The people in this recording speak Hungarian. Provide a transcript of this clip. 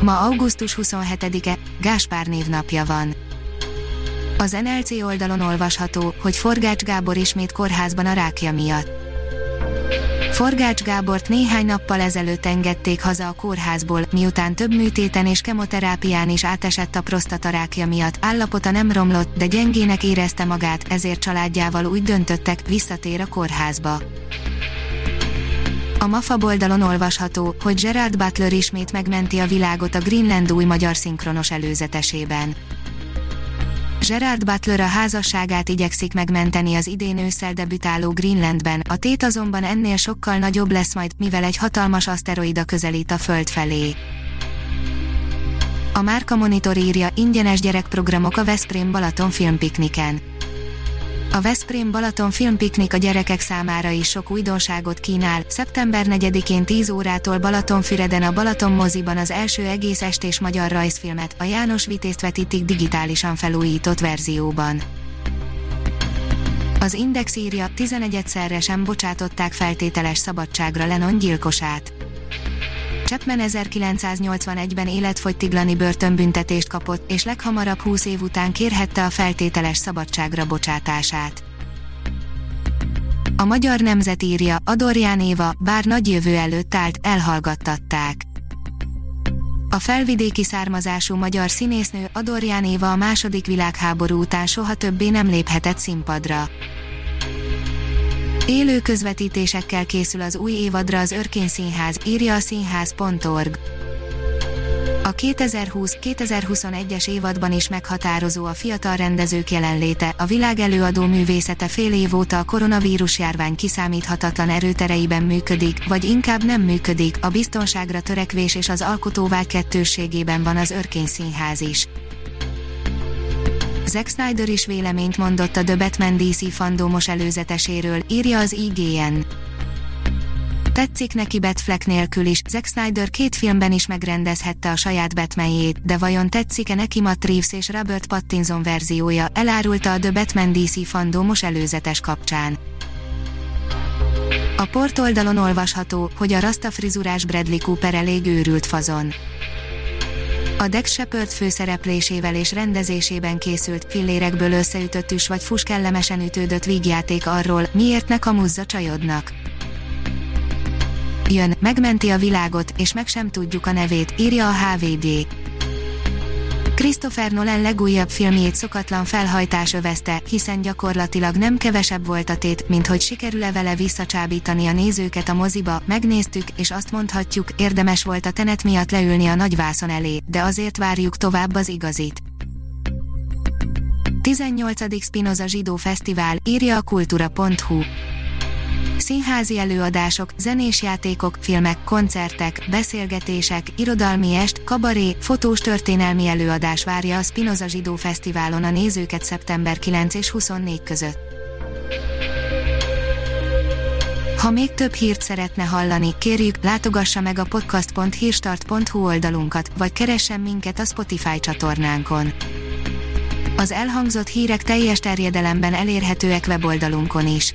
Ma augusztus 27-e, Gáspár névnapja van. Az NLC oldalon olvasható, hogy Forgács Gábor ismét kórházban a rákja miatt. Forgács Gábort néhány nappal ezelőtt engedték haza a kórházból, miután több műtéten és kemoterápián is átesett a prostatarákja miatt. Állapota nem romlott, de gyengének érezte magát, ezért családjával úgy döntöttek, visszatér a kórházba. A MAFA oldalon olvasható, hogy Gerard Butler ismét megmenti a világot a Greenland új magyar szinkronos előzetesében. Gerard Butler a házasságát igyekszik megmenteni az idén ősszel debütáló Greenlandben, a tét azonban ennél sokkal nagyobb lesz majd, mivel egy hatalmas aszteroida közelít a Föld felé. A Márka Monitor írja, ingyenes gyerekprogramok a Veszprém Balaton filmpikniken. A Veszprém Balaton filmpiknik a gyerekek számára is sok újdonságot kínál. Szeptember 4-én 10 órától Balatonfüreden a Balaton moziban az első egész estés magyar rajzfilmet, a János Vitézt vetítik digitálisan felújított verzióban. Az Index írja, 11 egyszerre sem bocsátották feltételes szabadságra Lennon gyilkosát. Chapman 1981-ben életfogytiglani börtönbüntetést kapott, és leghamarabb 20 év után kérhette a feltételes szabadságra bocsátását. A magyar nemzet írja, Adorján Éva, bár nagy jövő előtt állt, elhallgattatták. A felvidéki származású magyar színésznő Adorján Éva a második világháború után soha többé nem léphetett színpadra. Élő közvetítésekkel készül az új évadra az Örkény Színház, írja a színház.org. A 2020-2021-es évadban is meghatározó a fiatal rendezők jelenléte, a világ előadó művészete fél év óta a koronavírus járvány kiszámíthatatlan erőtereiben működik, vagy inkább nem működik, a biztonságra törekvés és az alkotóvágy kettősségében van az Örkény Színház is. Zack Snyder is véleményt mondott a The Batman DC fandomos előzeteséről, írja az IGN. Tetszik neki Batfleck nélkül is, Zack Snyder két filmben is megrendezhette a saját Batmanjét, de vajon tetszik-e neki Matt Reeves és Robert Pattinson verziója, elárulta a The Batman DC fandomos előzetes kapcsán. A port oldalon olvasható, hogy a rasta frizurás Bradley Cooper elég őrült fazon. A Dex Shepard főszereplésével és rendezésében készült, fillérekből összeütött is vagy fus kellemesen ütődött vígjáték arról, miért ne kamuzza csajodnak. Jön, megmenti a világot, és meg sem tudjuk a nevét, írja a HVD. Christopher Nolan legújabb filmjét szokatlan felhajtás övezte, hiszen gyakorlatilag nem kevesebb volt a tét, mint hogy sikerül-e vele visszacsábítani a nézőket a moziba, megnéztük, és azt mondhatjuk, érdemes volt a tenet miatt leülni a nagyvászon elé, de azért várjuk tovább az igazit. 18. Spinoza Zsidó Fesztivál, írja a kultúra.hu színházi előadások, zenés játékok, filmek, koncertek, beszélgetések, irodalmi est, kabaré, fotós történelmi előadás várja a Spinoza Zsidó Fesztiválon a nézőket szeptember 9 és 24 között. Ha még több hírt szeretne hallani, kérjük, látogassa meg a podcast.hírstart.hu oldalunkat, vagy keressen minket a Spotify csatornánkon. Az elhangzott hírek teljes terjedelemben elérhetőek weboldalunkon is.